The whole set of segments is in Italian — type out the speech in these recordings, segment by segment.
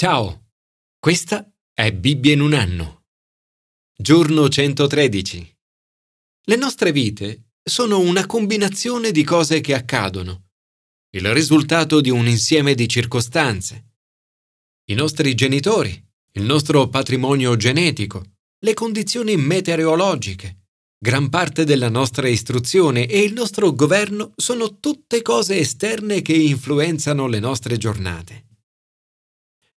Ciao, questa è Bibbia in un anno. Giorno 113. Le nostre vite sono una combinazione di cose che accadono, il risultato di un insieme di circostanze. I nostri genitori, il nostro patrimonio genetico, le condizioni meteorologiche, gran parte della nostra istruzione e il nostro governo sono tutte cose esterne che influenzano le nostre giornate.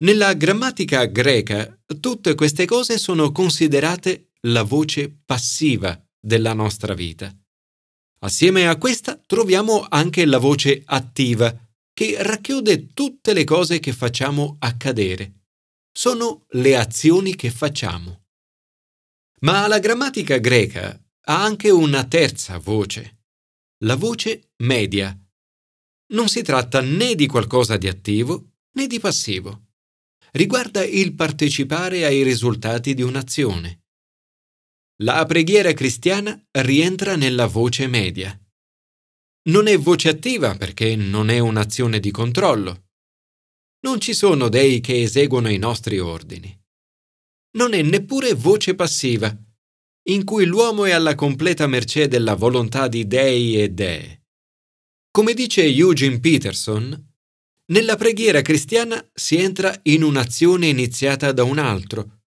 Nella grammatica greca tutte queste cose sono considerate la voce passiva della nostra vita. Assieme a questa troviamo anche la voce attiva, che racchiude tutte le cose che facciamo accadere. Sono le azioni che facciamo. Ma la grammatica greca ha anche una terza voce, la voce media. Non si tratta né di qualcosa di attivo né di passivo riguarda il partecipare ai risultati di un'azione. La preghiera cristiana rientra nella voce media. Non è voce attiva perché non è un'azione di controllo. Non ci sono dei che eseguono i nostri ordini. Non è neppure voce passiva, in cui l'uomo è alla completa mercé della volontà di dei e dee. Come dice Eugene Peterson, nella preghiera cristiana si entra in un'azione iniziata da un altro,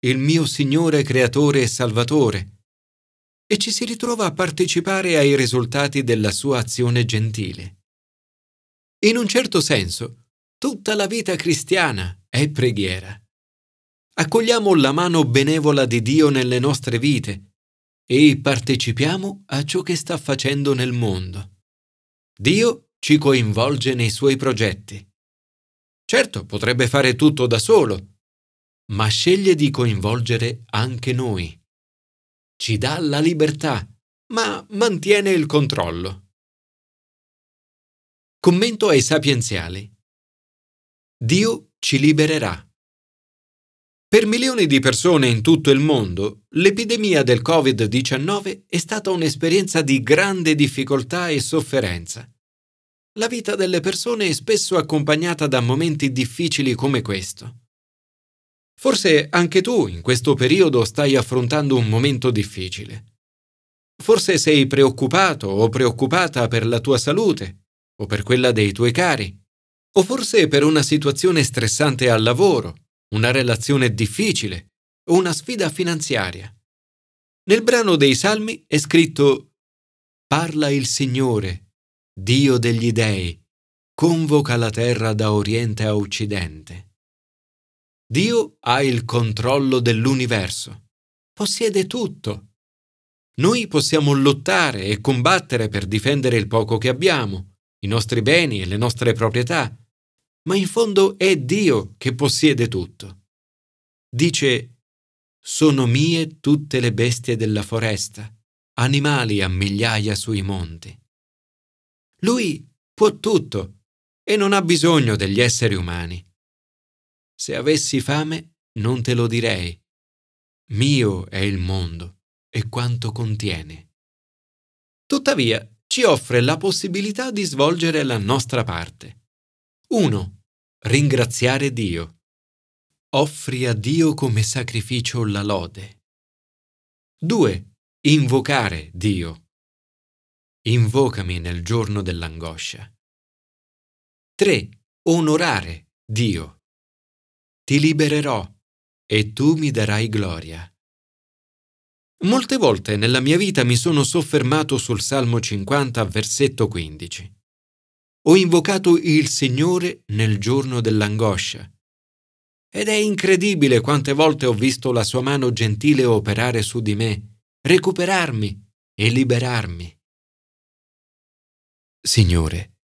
il mio Signore Creatore e Salvatore, e ci si ritrova a partecipare ai risultati della sua azione gentile. In un certo senso, tutta la vita cristiana è preghiera. Accogliamo la mano benevola di Dio nelle nostre vite e partecipiamo a ciò che sta facendo nel mondo. Dio ci coinvolge nei suoi progetti. Certo, potrebbe fare tutto da solo, ma sceglie di coinvolgere anche noi. Ci dà la libertà, ma mantiene il controllo. Commento ai sapienziali. Dio ci libererà. Per milioni di persone in tutto il mondo, l'epidemia del Covid-19 è stata un'esperienza di grande difficoltà e sofferenza. La vita delle persone è spesso accompagnata da momenti difficili come questo. Forse anche tu in questo periodo stai affrontando un momento difficile. Forse sei preoccupato o preoccupata per la tua salute o per quella dei tuoi cari, o forse per una situazione stressante al lavoro, una relazione difficile o una sfida finanziaria. Nel brano dei Salmi è scritto Parla il Signore Dio degli dei, convoca la terra da oriente a occidente. Dio ha il controllo dell'universo, possiede tutto. Noi possiamo lottare e combattere per difendere il poco che abbiamo, i nostri beni e le nostre proprietà, ma in fondo è Dio che possiede tutto. Dice, sono mie tutte le bestie della foresta, animali a migliaia sui monti. Lui può tutto e non ha bisogno degli esseri umani. Se avessi fame, non te lo direi. Mio è il mondo e quanto contiene. Tuttavia, ci offre la possibilità di svolgere la nostra parte. 1. Ringraziare Dio. Offri a Dio come sacrificio la lode. 2. Invocare Dio invocami nel giorno dell'angoscia. 3. Onorare Dio. Ti libererò e tu mi darai gloria. Molte volte nella mia vita mi sono soffermato sul Salmo 50, versetto 15. Ho invocato il Signore nel giorno dell'angoscia. Ed è incredibile quante volte ho visto la sua mano gentile operare su di me, recuperarmi e liberarmi. Signore,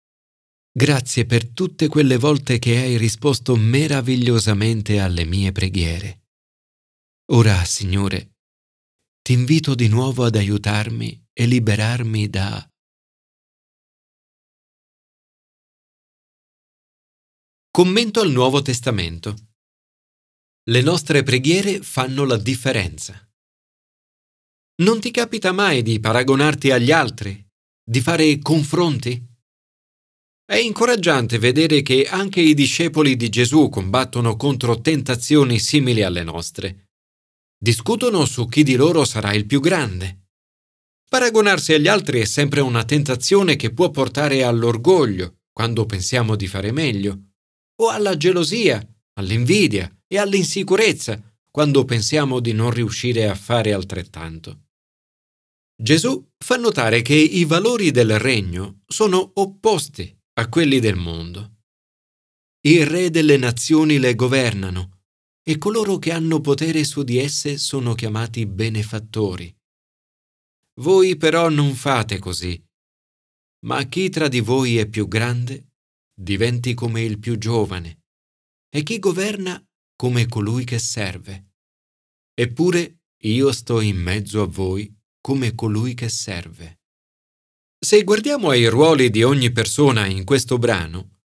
grazie per tutte quelle volte che hai risposto meravigliosamente alle mie preghiere. Ora, Signore, ti invito di nuovo ad aiutarmi e liberarmi da... Commento al Nuovo Testamento. Le nostre preghiere fanno la differenza. Non ti capita mai di paragonarti agli altri di fare confronti? È incoraggiante vedere che anche i discepoli di Gesù combattono contro tentazioni simili alle nostre. Discutono su chi di loro sarà il più grande. Paragonarsi agli altri è sempre una tentazione che può portare all'orgoglio, quando pensiamo di fare meglio, o alla gelosia, all'invidia e all'insicurezza, quando pensiamo di non riuscire a fare altrettanto. Gesù fa notare che i valori del regno sono opposti a quelli del mondo. I re delle nazioni le governano e coloro che hanno potere su di esse sono chiamati benefattori. Voi però non fate così, ma chi tra di voi è più grande diventi come il più giovane e chi governa come colui che serve. Eppure io sto in mezzo a voi come colui che serve. Se guardiamo ai ruoli di ogni persona in questo brano,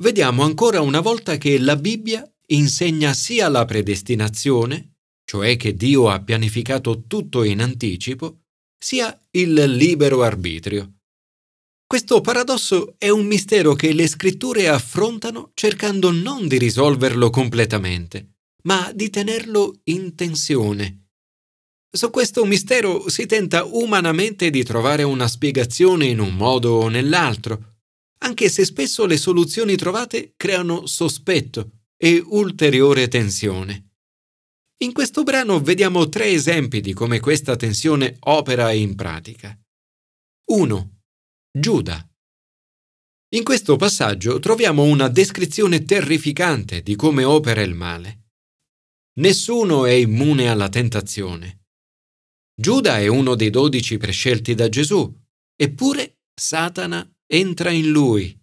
vediamo ancora una volta che la Bibbia insegna sia la predestinazione, cioè che Dio ha pianificato tutto in anticipo, sia il libero arbitrio. Questo paradosso è un mistero che le scritture affrontano cercando non di risolverlo completamente, ma di tenerlo in tensione su questo mistero si tenta umanamente di trovare una spiegazione in un modo o nell'altro, anche se spesso le soluzioni trovate creano sospetto e ulteriore tensione. In questo brano vediamo tre esempi di come questa tensione opera in pratica. 1. Giuda. In questo passaggio troviamo una descrizione terrificante di come opera il male. Nessuno è immune alla tentazione. Giuda è uno dei dodici prescelti da Gesù, eppure Satana entra in lui.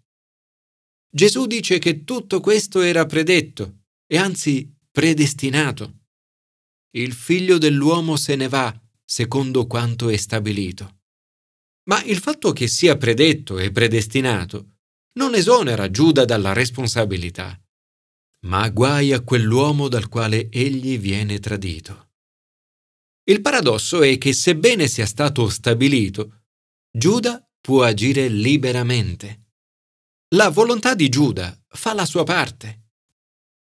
Gesù dice che tutto questo era predetto e anzi predestinato. Il figlio dell'uomo se ne va secondo quanto è stabilito. Ma il fatto che sia predetto e predestinato non esonera Giuda dalla responsabilità. Ma guai a quell'uomo dal quale egli viene tradito. Il paradosso è che sebbene sia stato stabilito, Giuda può agire liberamente. La volontà di Giuda fa la sua parte.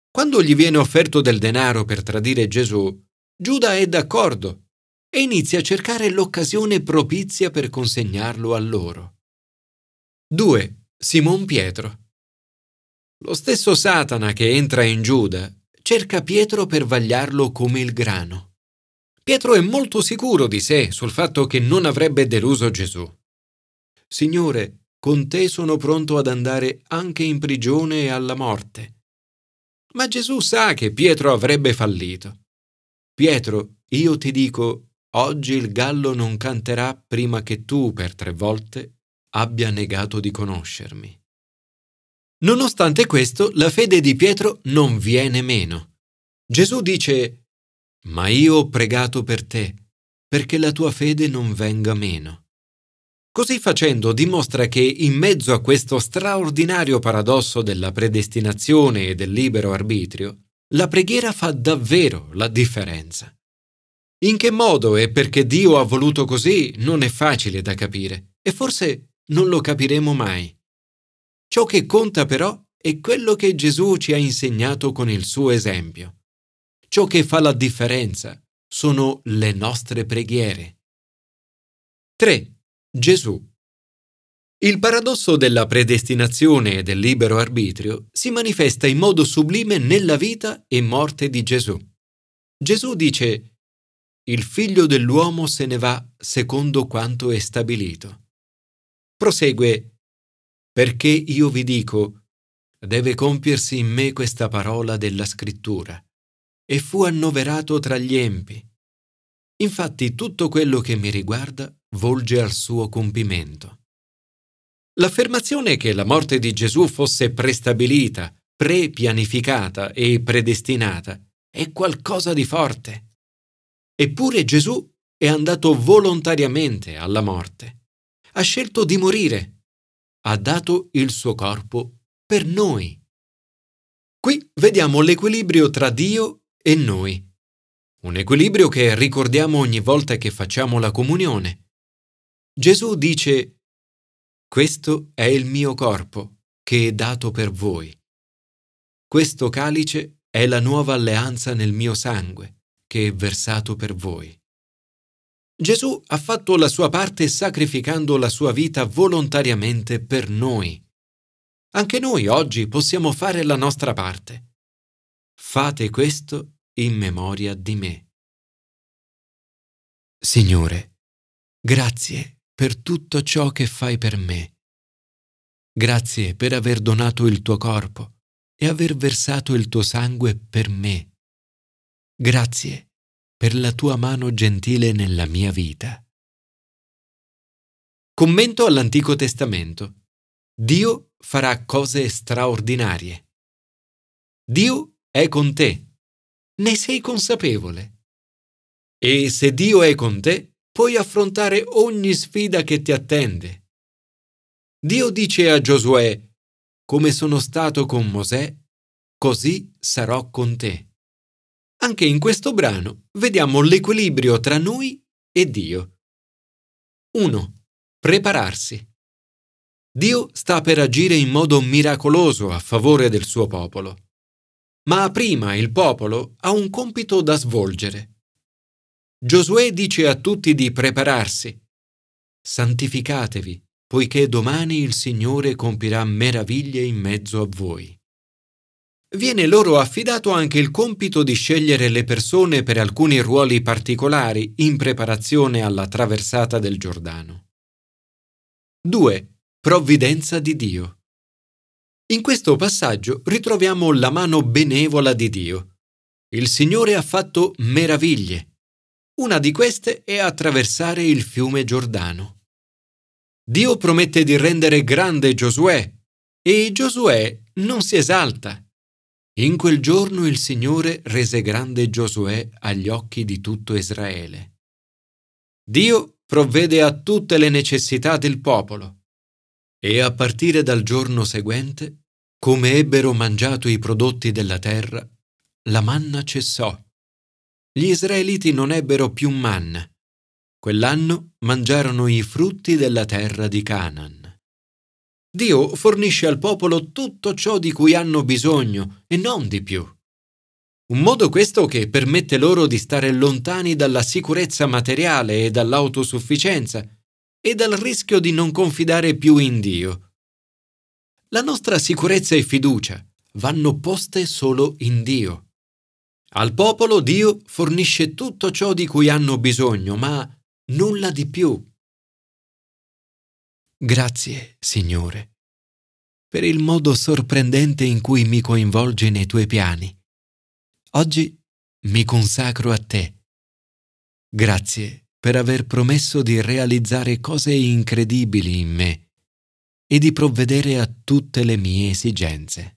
Quando gli viene offerto del denaro per tradire Gesù, Giuda è d'accordo e inizia a cercare l'occasione propizia per consegnarlo a loro. 2. Simon Pietro. Lo stesso Satana che entra in Giuda cerca Pietro per vagliarlo come il grano. Pietro è molto sicuro di sé sul fatto che non avrebbe deluso Gesù. Signore, con te sono pronto ad andare anche in prigione e alla morte. Ma Gesù sa che Pietro avrebbe fallito. Pietro, io ti dico, oggi il gallo non canterà prima che tu per tre volte abbia negato di conoscermi. Nonostante questo, la fede di Pietro non viene meno. Gesù dice ma io ho pregato per te, perché la tua fede non venga meno. Così facendo dimostra che in mezzo a questo straordinario paradosso della predestinazione e del libero arbitrio, la preghiera fa davvero la differenza. In che modo e perché Dio ha voluto così non è facile da capire e forse non lo capiremo mai. Ciò che conta però è quello che Gesù ci ha insegnato con il suo esempio. Ciò che fa la differenza sono le nostre preghiere. 3. Gesù. Il paradosso della predestinazione e del libero arbitrio si manifesta in modo sublime nella vita e morte di Gesù. Gesù dice, Il figlio dell'uomo se ne va secondo quanto è stabilito. Prosegue, perché io vi dico, deve compiersi in me questa parola della scrittura e fu annoverato tra gli empi. Infatti tutto quello che mi riguarda volge al suo compimento. L'affermazione che la morte di Gesù fosse prestabilita, pre-pianificata e predestinata è qualcosa di forte. Eppure Gesù è andato volontariamente alla morte. Ha scelto di morire. Ha dato il suo corpo per noi. Qui vediamo l'equilibrio tra Dio e noi. Un equilibrio che ricordiamo ogni volta che facciamo la comunione. Gesù dice, questo è il mio corpo, che è dato per voi. Questo calice è la nuova alleanza nel mio sangue, che è versato per voi. Gesù ha fatto la sua parte sacrificando la sua vita volontariamente per noi. Anche noi oggi possiamo fare la nostra parte. Fate questo in memoria di me. Signore, grazie per tutto ciò che fai per me. Grazie per aver donato il tuo corpo e aver versato il tuo sangue per me. Grazie per la tua mano gentile nella mia vita. Commento all'Antico Testamento. Dio farà cose straordinarie. Dio è con te. Ne sei consapevole. E se Dio è con te, puoi affrontare ogni sfida che ti attende. Dio dice a Giosuè, come sono stato con Mosè, così sarò con te. Anche in questo brano vediamo l'equilibrio tra noi e Dio. 1. Prepararsi. Dio sta per agire in modo miracoloso a favore del suo popolo. Ma prima il popolo ha un compito da svolgere. Giosuè dice a tutti di prepararsi. Santificatevi, poiché domani il Signore compirà meraviglie in mezzo a voi viene loro affidato anche il compito di scegliere le persone per alcuni ruoli particolari in preparazione alla traversata del Giordano. 2. Provvidenza di Dio. In questo passaggio ritroviamo la mano benevola di Dio. Il Signore ha fatto meraviglie. Una di queste è attraversare il fiume Giordano. Dio promette di rendere grande Giosuè e Giosuè non si esalta in quel giorno il Signore rese grande Giosuè agli occhi di tutto Israele. Dio provvede a tutte le necessità del popolo e a partire dal giorno seguente, come ebbero mangiato i prodotti della terra, la manna cessò. Gli israeliti non ebbero più manna. Quell'anno mangiarono i frutti della terra di Canaan. Dio fornisce al popolo tutto ciò di cui hanno bisogno e non di più. Un modo questo che permette loro di stare lontani dalla sicurezza materiale e dall'autosufficienza e dal rischio di non confidare più in Dio. La nostra sicurezza e fiducia vanno poste solo in Dio. Al popolo Dio fornisce tutto ciò di cui hanno bisogno, ma nulla di più. Grazie, Signore, per il modo sorprendente in cui mi coinvolgi nei tuoi piani. Oggi mi consacro a te. Grazie per aver promesso di realizzare cose incredibili in me e di provvedere a tutte le mie esigenze.